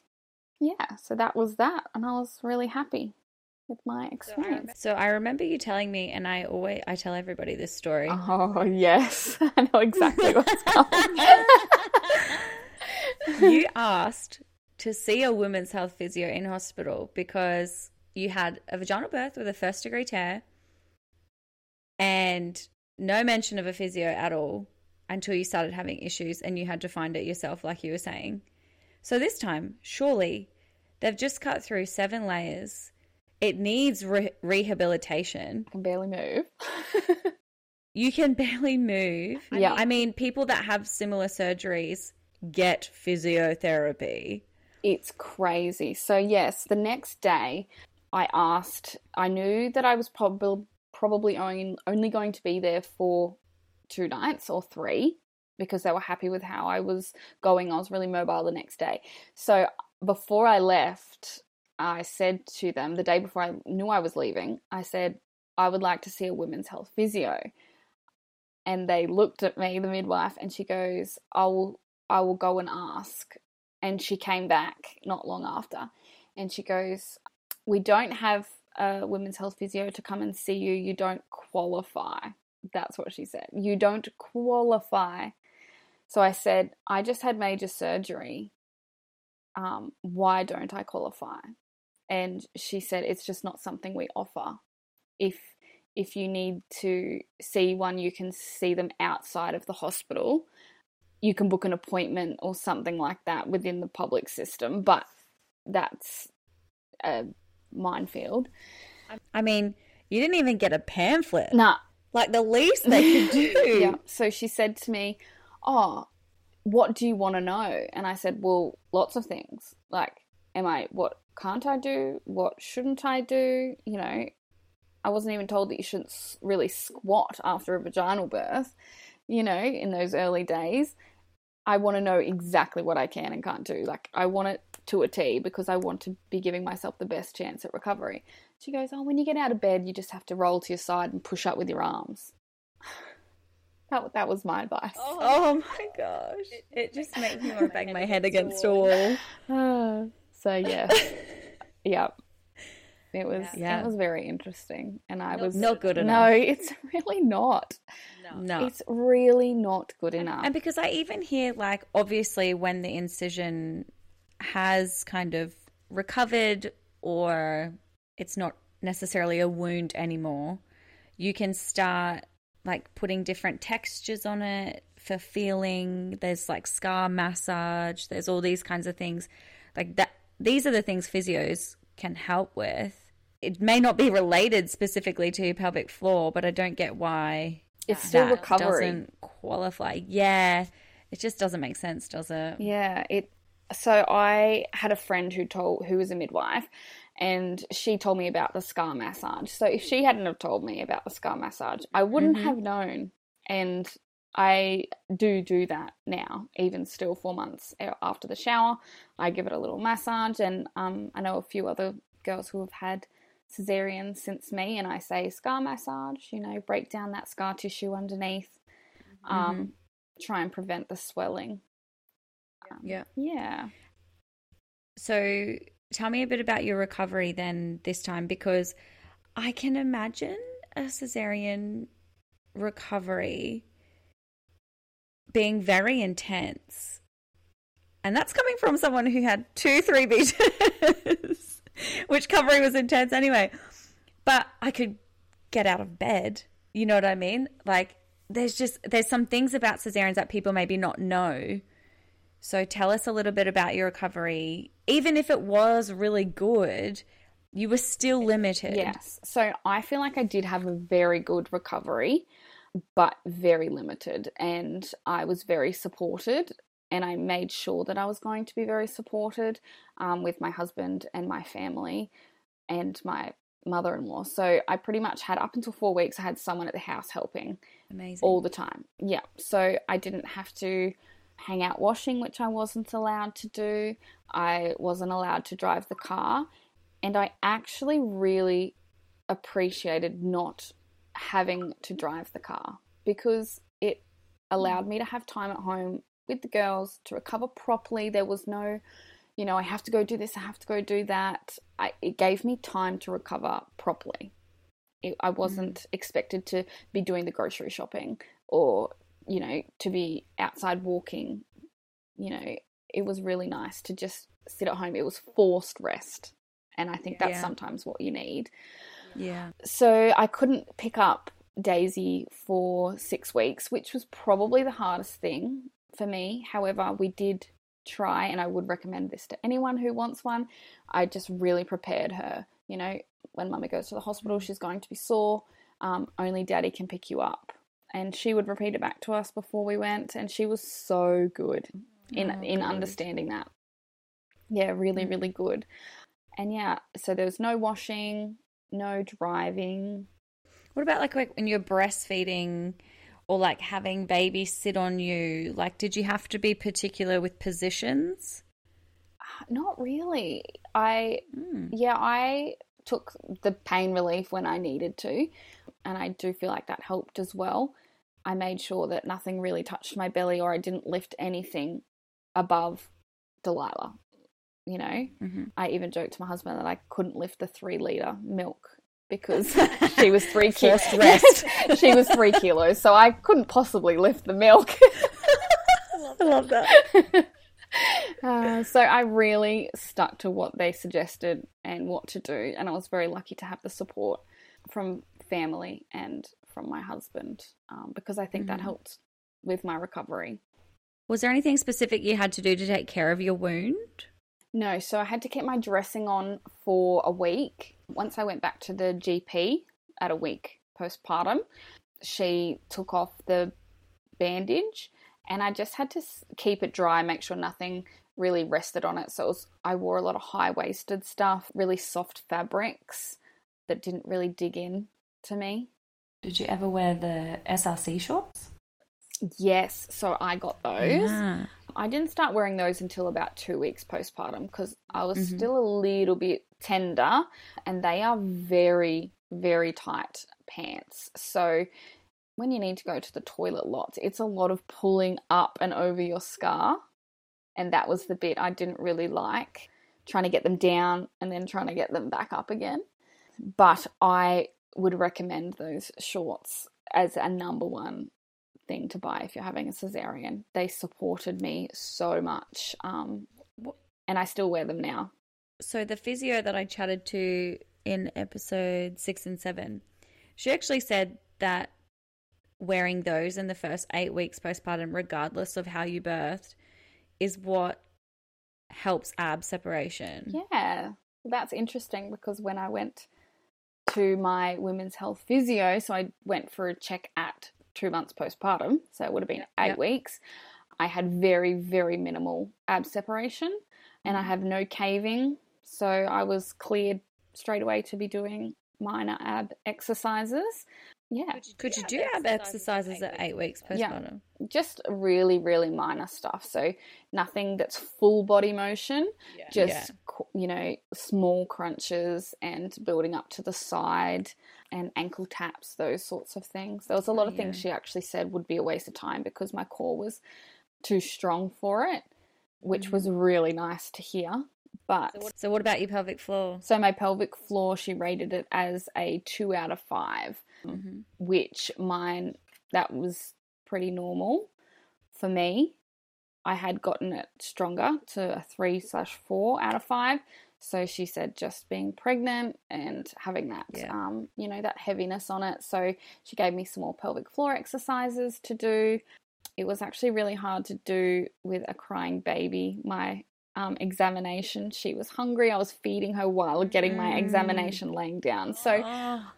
Yeah, so that was that. And I was really happy with my experience. So I remember you telling me, and I always I tell everybody this story. Oh, yes. <laughs> I know exactly what's <laughs> coming. you asked to see a women's health physio in hospital because you had a vaginal birth with a first degree tear and no mention of a physio at all until you started having issues and you had to find it yourself, like you were saying. So this time, surely they've just cut through seven layers. It needs re- rehabilitation. I can barely move. <laughs> you can barely move. Yeah. I mean, people that have similar surgeries get physiotherapy. It's crazy. So, yes, the next day I asked, I knew that I was probably probably only, only going to be there for two nights or three because they were happy with how I was going. I was really mobile the next day. So before I left, I said to them the day before I knew I was leaving, I said, I would like to see a women's health physio. And they looked at me, the midwife, and she goes, I will I will go and ask. And she came back not long after and she goes, We don't have a women's health physio to come and see you. You don't qualify. That's what she said. You don't qualify. So I said, I just had major surgery. Um, why don't I qualify? And she said, it's just not something we offer. If if you need to see one, you can see them outside of the hospital. You can book an appointment or something like that within the public system, but that's a minefield. I mean, you didn't even get a pamphlet. Nah. Like the least they could <laughs> do. yeah. So she said to me, Oh, what do you want to know? And I said, Well, lots of things. Like, am I, what can't I do? What shouldn't I do? You know, I wasn't even told that you shouldn't really squat after a vaginal birth, you know, in those early days. I want to know exactly what I can and can't do. Like, I want it to a T because I want to be giving myself the best chance at recovery. She goes, Oh, when you get out of bed, you just have to roll to your side and push up with your arms. That, that was my advice. Oh, oh my gosh. It, it just makes me want to <laughs> bang my head against a wall. Ah. so, yeah. <laughs> yeah. It was yeah. it was very interesting, and I not, was not good enough. No, it's <laughs> really not. No. no, it's really not good enough. And because I even hear like obviously when the incision has kind of recovered or it's not necessarily a wound anymore, you can start like putting different textures on it for feeling. There's like scar massage, there's all these kinds of things. Like that these are the things physios can help with. It may not be related specifically to pelvic floor, but I don't get why it's still recovery doesn't qualify. Yeah, it just doesn't make sense, does it? Yeah, it so I had a friend who told who was a midwife and she told me about the scar massage. So if she hadn't have told me about the scar massage, I wouldn't mm-hmm. have known. And I do do that now, even still four months after the shower. I give it a little massage, and um, I know a few other girls who have had cesarean since me, and I say scar massage. You know, break down that scar tissue underneath, um, mm-hmm. try and prevent the swelling. Yeah. Yeah. So tell me a bit about your recovery then this time because I can imagine a cesarean recovery being very intense. And that's coming from someone who had two, three beaters, <laughs> which recovery was intense anyway. But I could get out of bed. You know what I mean? Like, there's just, there's some things about cesareans that people maybe not know so tell us a little bit about your recovery. Even if it was really good, you were still limited. Yes. So I feel like I did have a very good recovery, but very limited. And I was very supported. And I made sure that I was going to be very supported um, with my husband and my family and my mother in law. So I pretty much had up until four weeks, I had someone at the house helping. Amazing. All the time. Yeah. So I didn't have to hang out washing, which I wasn't allowed to do. I wasn't allowed to drive the car. And I actually really appreciated not having to drive the car because it allowed me to have time at home with the girls to recover properly. There was no, you know, I have to go do this, I have to go do that. I, it gave me time to recover properly. It, I wasn't mm. expected to be doing the grocery shopping or, you know, to be outside walking. You know, it was really nice to just sit at home. It was forced rest. And I think that's yeah. sometimes what you need. Yeah. So I couldn't pick up Daisy for six weeks, which was probably the hardest thing for me. However, we did try, and I would recommend this to anyone who wants one. I just really prepared her. You know, when mummy goes to the hospital, she's going to be sore. Um, only daddy can pick you up. And she would repeat it back to us before we went, and she was so good in oh, in good. understanding that. Yeah, really, mm. really good. And yeah, so there was no washing, no driving. What about like, like when you're breastfeeding? or like having babies sit on you? Like, did you have to be particular with positions? <sighs> Not really. I, mm. yeah, I took the pain relief when I needed to, and I do feel like that helped as well. I made sure that nothing really touched my belly or I didn't lift anything above Delilah. You know, mm-hmm. I even joked to my husband that I couldn't lift the three liter milk because <laughs> she was three kilos. <laughs> she was three kilos, so I couldn't possibly lift the milk. <laughs> I love that. Uh, so I really stuck to what they suggested and what to do, and I was very lucky to have the support from family and from my husband um, because I think mm-hmm. that helped with my recovery. Was there anything specific you had to do to take care of your wound? No, so I had to keep my dressing on for a week. Once I went back to the GP at a week postpartum, she took off the bandage and I just had to keep it dry, make sure nothing really rested on it. So it was, I wore a lot of high waisted stuff, really soft fabrics that didn't really dig in to me. Did you ever wear the SRC shorts? Yes, so I got those. Yeah. I didn't start wearing those until about two weeks postpartum because I was mm-hmm. still a little bit tender and they are very, very tight pants. So when you need to go to the toilet lots, it's a lot of pulling up and over your scar. And that was the bit I didn't really like, trying to get them down and then trying to get them back up again. But I would recommend those shorts as a number one thing to buy if you're having a cesarean. They supported me so much, um, and I still wear them now. So the physio that I chatted to in episode six and seven, she actually said that wearing those in the first eight weeks postpartum, regardless of how you birthed, is what helps ab separation. Yeah, that's interesting because when I went to my women's health physio, so I went for a check at two months postpartum, so it would have been eight yep. weeks. I had very, very minimal ab separation and I mm-hmm. have no caving. So I was cleared straight away to be doing minor ab exercises. Yeah. Could you, do ab exercises at eight weeks postpartum? Yeah. Just really, really minor stuff. So nothing that's full body motion, yeah. just, yeah. you know, small crunches and building up to the side and ankle taps, those sorts of things. There was a lot of things she actually said would be a waste of time because my core was too strong for it, which mm-hmm. was really nice to hear. But so what, so what, about your pelvic floor? So my pelvic floor, she rated it as a two out of 5 mm-hmm. which mine that was pretty normal for me. I had gotten it stronger to a three slash four out of five. So she said just being pregnant and having that, yeah. um, you know, that heaviness on it. So she gave me some more pelvic floor exercises to do. It was actually really hard to do with a crying baby. My um, examination, she was hungry. I was feeding her while getting my mm. examination laying down. So.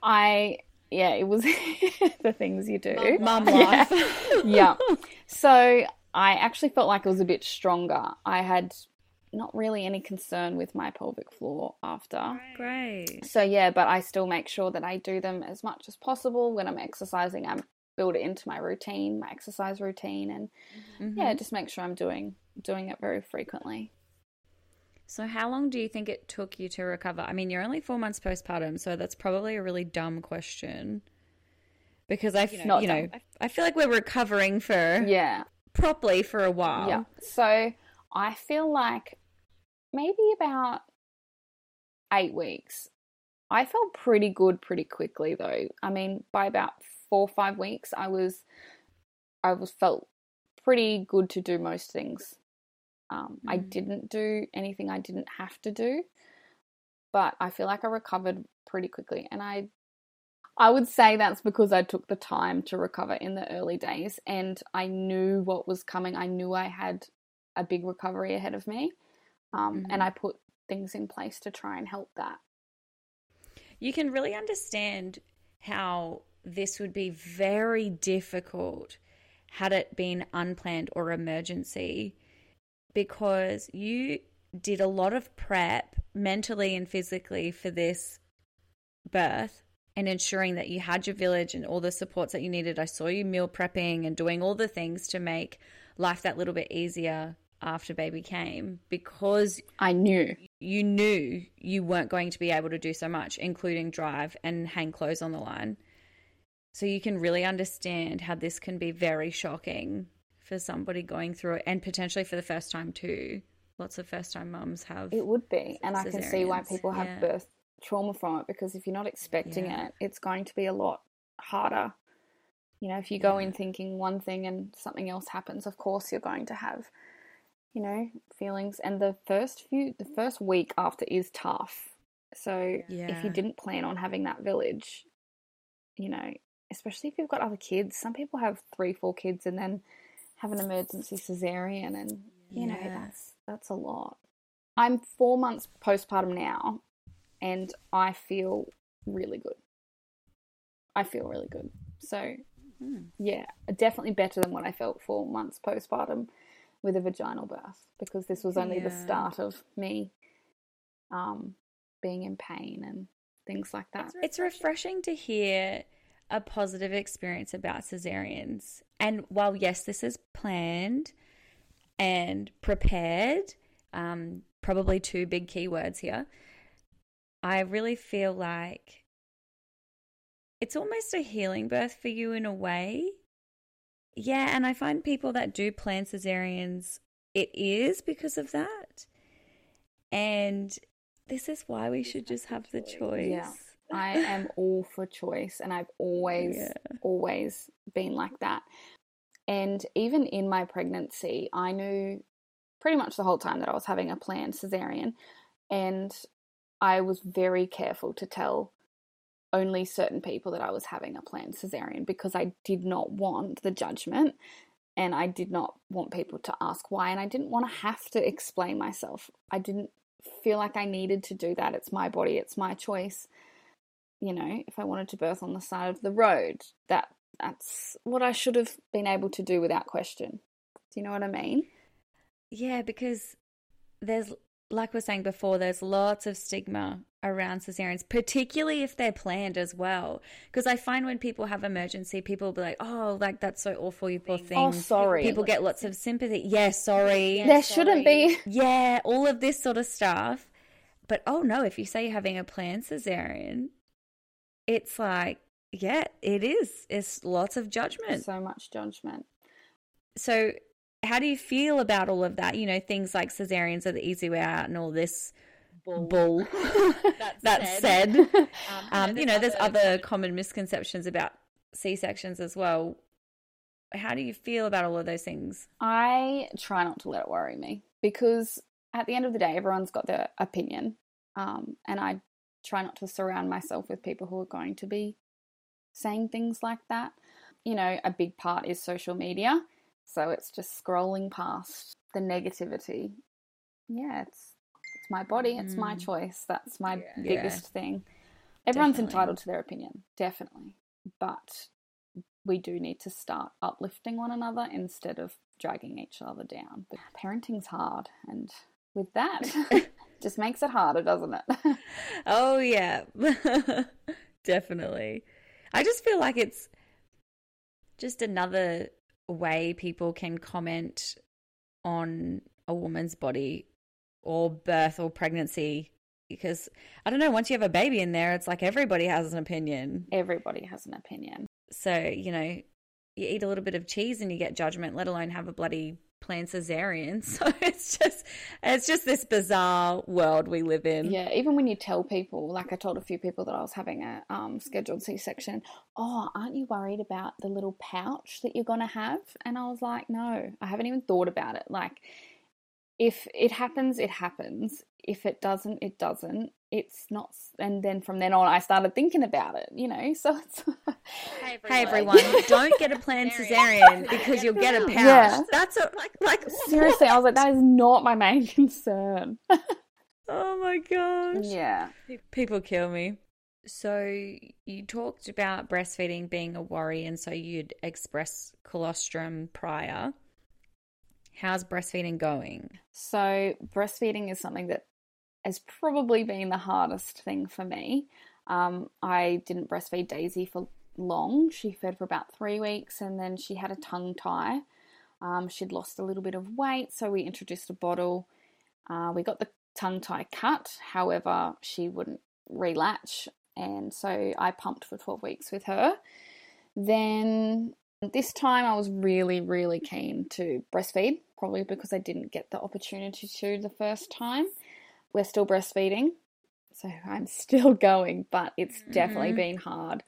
I, yeah, it was <laughs> the things you do. Mum <laughs> life. yeah. yeah. <laughs> So I actually felt like it was a bit stronger. I had not really any concern with my pelvic floor after. Great. So yeah, but I still make sure that I do them as much as possible when I'm exercising. I build it into my routine, my exercise routine, and mm-hmm. yeah, just make sure I'm doing doing it very frequently. So, how long do you think it took you to recover? I mean, you're only four months postpartum, so that's probably a really dumb question. Because I, you know, you know I feel like we're recovering for yeah properly for a while. Yeah. So I feel like maybe about eight weeks. I felt pretty good pretty quickly though. I mean, by about four or five weeks, I was I was felt pretty good to do most things. Um, I Mm. didn't do anything I didn't have to do, but I feel like I recovered pretty quickly, and I I would say that's because I took the time to recover in the early days, and I knew what was coming. I knew I had a big recovery ahead of me, um, and Mhm. I put things in place to try and help that. You can really understand how this would be very difficult had it been unplanned or emergency because you did a lot of prep mentally and physically for this birth and ensuring that you had your village and all the supports that you needed. I saw you meal prepping and doing all the things to make life that little bit easier after baby came because I knew. you knew you weren't going to be able to do so much, including drive and hang clothes on the line. So you can really understand how this can be very shocking for somebody going through it and potentially for the first time too. Lots of first time mums have. It would be, and I can see why people have yeah. birth trauma from it because if you're not expecting Yeah. it, it's going to be a lot harder. You know, if you go Yeah. in thinking one thing and something else happens, of course you're going to have, you know, feelings. And the first few, the first week after is tough. So yeah. if you didn't plan on having that village, you know, especially if you've got other kids, some people have three, four kids and then have an emergency cesarean, and you know Yeah. that's that's a lot. I'm four months postpartum now, and I feel really good. I feel really good. So, Hmm. yeah, definitely better than what I felt four months postpartum with a vaginal birth because this was only the start of me um, being in pain and things like that. It's refreshing to hear a positive experience about cesareans. And while, yes, this is planned and prepared, um, probably two big keywords here, I really feel like it's almost a healing birth for you in a way. Yeah, and I find people that do plan cesareans, it is because of that. And this is why we should just have the choice. Yeah. I am all for choice, and I've always, Yeah. always been like that. And even in my pregnancy, I knew pretty much the whole time that I was having a planned cesarean, and I was very careful to tell only certain people that I was having a planned cesarean because I did not want the judgment and I did not want people to ask why and I didn't want to have to explain myself. I didn't feel like I needed to do that. It's my body, it's my choice. You know, if I wanted to birth on the side of the road, that that's what I should have been able to do without question. Do you know what I mean? Yeah, because there's, like we are saying before, there's lots of stigma around cesareans, particularly if they're planned as well. Because I find when people have emergency, people will be like, oh, like that's so awful, you poor oh, thing. Oh, sorry. People get lots of sympathy. Yeah, sorry. there shouldn't be. Yeah, all of this sort of stuff. But oh no, if you say you're having a planned cesarean, it's like, yeah, it is. It's lots of judgment. So much judgment. So, how do you feel about all of that? You know, things like cesareans are the easy way out and all this bull. <laughs> <laughs> that said, <laughs> um, you know, there's other common misconceptions about C sections as well. How do you feel about all of those things? I try not to let it worry me because at the end of the day, everyone's got their opinion. Um, and I try not to surround myself with people who are going to be saying things like that. You know, a big part is social media. So it's just scrolling past the negativity. Yeah, it's it's my body, it's my Mm. choice. That's my Yeah. biggest thing. Everyone's Definitely. entitled to their opinion, definitely. But we do need to start uplifting one another instead of dragging each other down. But parenting's hard, and with that, <laughs> <laughs> just makes it harder, doesn't it? <laughs> Oh, yeah. <laughs> Definitely. I just feel like it's just another way people can comment on a woman's body or birth or pregnancy because I don't know, once you have a baby in there, it's like everybody has an opinion. Everybody has an opinion. So, you know, you eat a little bit of cheese and you get judgment, let alone have a bloody planned cesarean. <laughs> So it's just it's just this bizarre world we live in. Yeah, even when you tell people, like I told a few people that I was having a um, scheduled C section, oh, aren't you worried about the little pouch that you're gonna have? And I was like, no, I haven't even thought about it. Like, if it happens, it happens. If it doesn't, it doesn't. It's not. And then from then on, I started thinking about it. You know, <laughs> so it's. hey everyone, hey everyone <laughs> don't get a planned cesarean <laughs> because you'll get a pouch. Yeah. That's a, like like seriously. I was like, that is not my main concern. oh my gosh. Yeah. People kill me. So you talked about breastfeeding being a worry, and so you'd express colostrum prior. How's breastfeeding going? So, breastfeeding is something that has probably been the hardest thing for me. Um, I didn't breastfeed Daisy for long. She fed for about three weeks and then she had a tongue tie. Um, she'd lost a little bit of weight, so we introduced a bottle. Uh, we got the tongue tie cut, however, she wouldn't relatch, and so I pumped for 12 weeks with her. Then this time I was really, really keen to breastfeed, probably because I didn't get the opportunity to the first time. We're still breastfeeding, so I'm still <laughs> going, but it's mm-hmm. definitely been hard.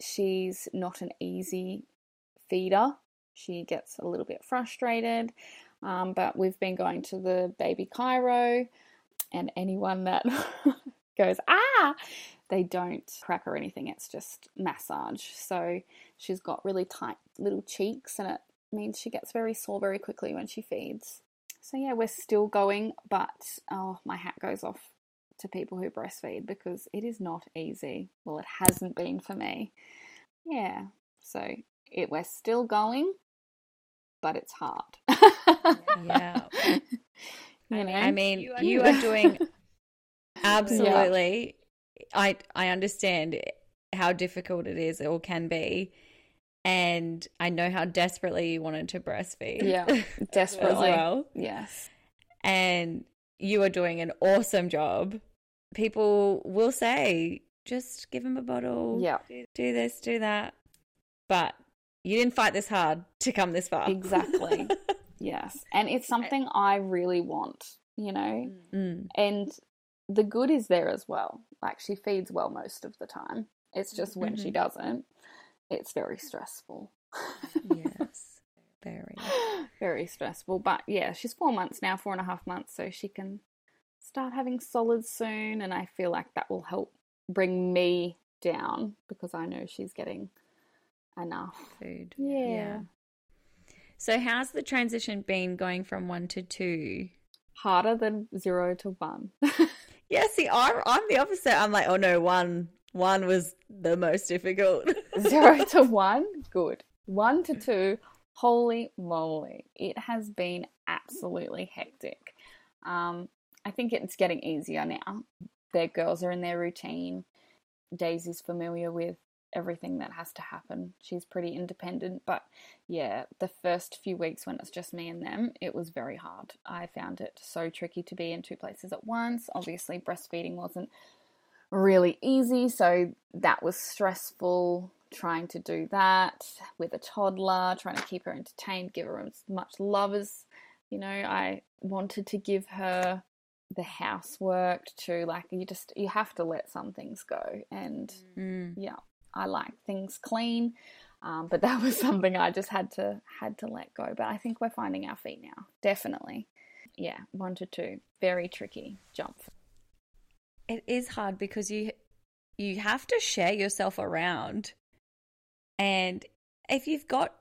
She's not an easy feeder. She gets a little bit frustrated, um, but we've been going to the baby chiro, and anyone that <laughs> goes, ah, they don't crack or anything, it's just massage. So she's got really tight little cheeks, and it means she gets very sore very quickly when she feeds. So, yeah, we're still going, but oh, my hat goes off to people who breastfeed because it is not easy. Well, it hasn't been for me. Yeah, so it, we're still going, but it's hard. yeah. <laughs> You know? I mean, you are, you are doing <laughs> absolutely I I understand how difficult it is or can be. And I know how desperately you wanted to breastfeed. Yeah, <laughs> desperately. well. Yes. And you are doing an awesome job. People will say, just give him a bottle. Yeah. Do, do this, do that. But you didn't fight this hard to come this far. Exactly. <laughs> yes. And it's something I really want, you know? Mm. And the good is there as well. Like she feeds well most of the time. It's just when mm-hmm. she doesn't, it's very stressful. yes, <laughs> very, very stressful. But yeah, she's four months now, four and a half months, so she can start having solids soon, and I feel like that will help bring me down because I know she's getting enough food. Yeah. yeah. So, how's the transition been going from one to two? Harder than zero to one. <laughs> Yeah, see, I'm, I'm the opposite. I'm like, oh no, one one was the most difficult. <laughs> Zero to one, good. One to two, holy moly, it has been absolutely hectic. Um, I think it's getting easier now. Their girls are in their routine. Daisy's familiar with everything that has to happen. She's pretty independent, but yeah, the first few weeks when it's just me and them, it was very hard. I found it so tricky to be in two places at once. Obviously, breastfeeding wasn't really easy, so that was stressful trying to do that with a toddler, trying to keep her entertained, give her as much love as you know, I wanted to give her the housework to like you just you have to let some things go and mm. yeah I like things clean. Um, but that <laughs> was something I just had to had to let go. But I think we're finding our feet now. Definitely. Yeah, one to two. Very tricky jump. It is hard because you you have to share yourself around. And if you've got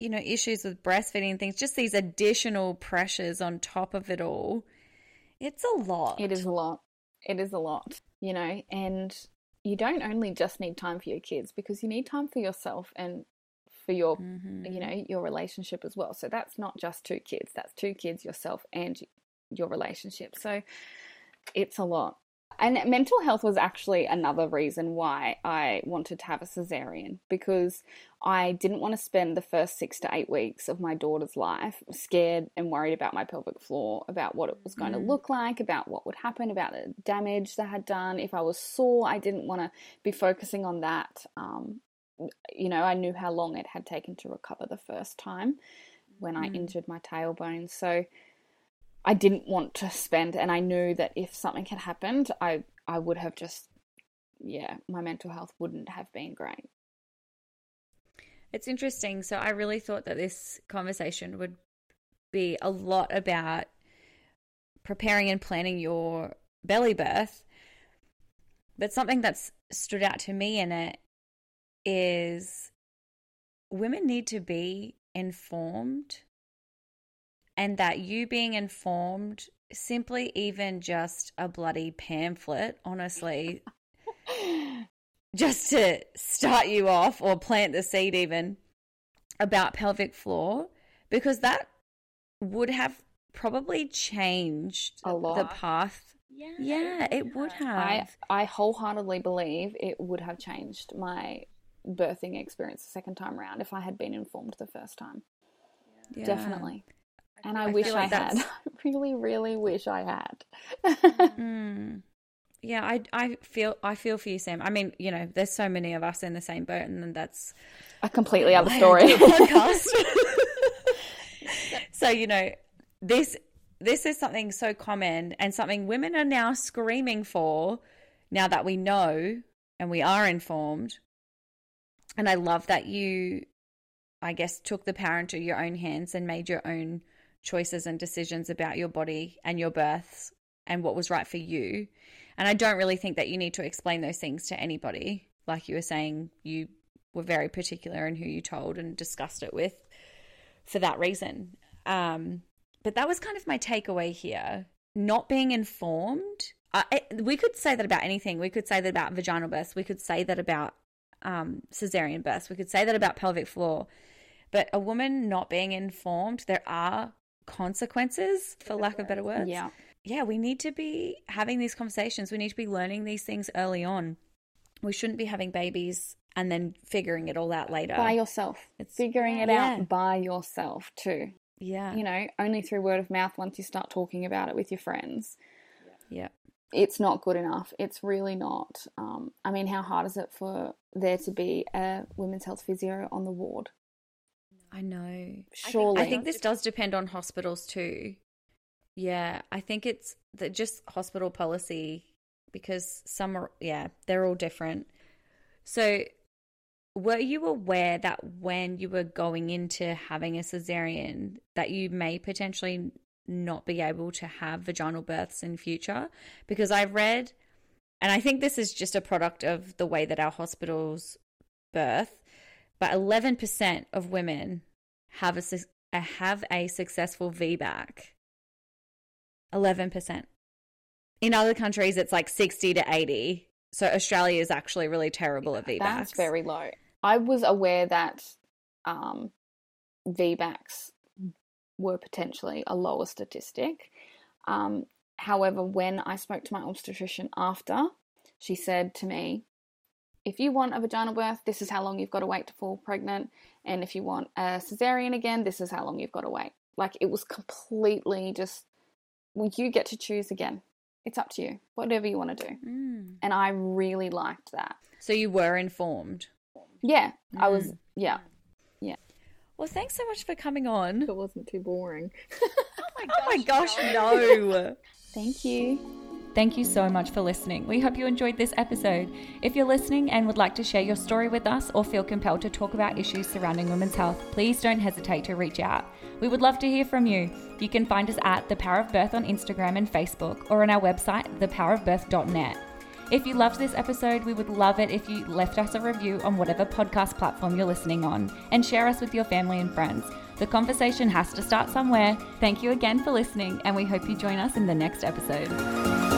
you know issues with breastfeeding and things, just these additional pressures on top of it all, it's a lot. It is a lot. It is a lot, you know, and you don't only just need time for your kids because you need time for yourself and for your mm-hmm. you know your relationship as well so that's not just two kids that's two kids yourself and your relationship so it's a lot and mental health was actually another reason why I wanted to have a cesarean because I didn't want to spend the first six to eight weeks of my daughter's life scared and worried about my pelvic floor, about what it was going mm. to look like, about what would happen, about the damage they had done. If I was sore, I didn't want to be focusing on that. Um, you know, I knew how long it had taken to recover the first time. when I Mm. injured my tailbone. So I didn't want to spend, and I knew that if something had happened, I I would have just, yeah, my mental health wouldn't have been great. It's interesting. So I really thought that this conversation would be a lot about preparing and planning your belly birth. But something that's stood out to me in it is women need to be informed and that you being informed simply even just a bloody pamphlet honestly <laughs> just to start you off or plant the seed even about pelvic floor because that would have probably changed A lot. the path. Yeah, it would have. I I wholeheartedly believe it would have changed my birthing experience the second time around if I had been informed the first time. Yeah. Definitely. And I, I wish feel I like had. <laughs> I really, really wish I had. Mm. <laughs> Yeah, I I feel I feel for you, Sam. I mean, you know, there's so many of us in the same boat, and that's a completely other story. podcast. <laughs> so you know, this this is something so common and something women are now screaming for now that we know and we are informed. And I love that you, I guess, took the power into your own hands and made your own choices and decisions about your body and your births and what was right for you. And I don't really think that you need to explain those things to anybody. Like you were saying, you were very particular in who you told and discussed it with for that reason. Um, but that was kind of my takeaway here. Not being informed. I, I- we could say that about anything. We could say that about vaginal births. We could say that about um, cesarean births. We could say that about pelvic floor. But a woman not being informed, there are consequences, for lack of better words. yeah. Yeah, we need to be having these conversations. We need to be learning these things early on. We shouldn't be having babies and then figuring it all out later. By yourself. It's- Figuring it Yeah. out by yourself too. yeah. You know, only through word of mouth once you start talking about it with your friends. yeah. It's not good enough. It's really not. Um, I mean, how hard is it for there to be a women's health physio on the ward? I know. Surely. I think this does depend on hospitals too. Yeah, I think it's the, just hospital policy because some are, yeah, they're all different. So, were you aware that when you were going into having a cesarean, that you may potentially not be able to have vaginal births in future? Because I've read, and I think this is just a product of the way that our hospitals birth, but 11% of women have a, uh, have a successful VBAC. 11%. In other countries, it's like 60 to 80. So Australia is actually really terrible at VBACs. That's very low. I was aware that um, VBACs were potentially a lower statistic. Um, however, when I spoke to my obstetrician after, she said to me, if you want a vaginal birth, this is how long you've got to wait to fall pregnant. And if you want a cesarean again, this is how long you've got to wait. Like it was completely just, well, you get to choose again. It's up to you, whatever you want to do. Mm. And I really liked that. So you were informed. Yeah, I was. yeah. Yeah, Well, thanks so much for coming on. It wasn't too boring. <laughs> Oh my gosh, no. thank you. Thank you so much for listening. We hope you enjoyed this episode. If you're listening and would like to share your story with us or feel compelled to talk about issues surrounding women's health, please don't hesitate to reach out. We would love to hear from you. You can find us at The Power of Birth on Instagram and Facebook or on our website, thepowerofbirth.net. If you loved this episode, we would love it if you left us a review on whatever podcast platform you're listening on and share us with your family and friends. The conversation has to start somewhere. Thank you again for listening, and we hope you join us in the next episode.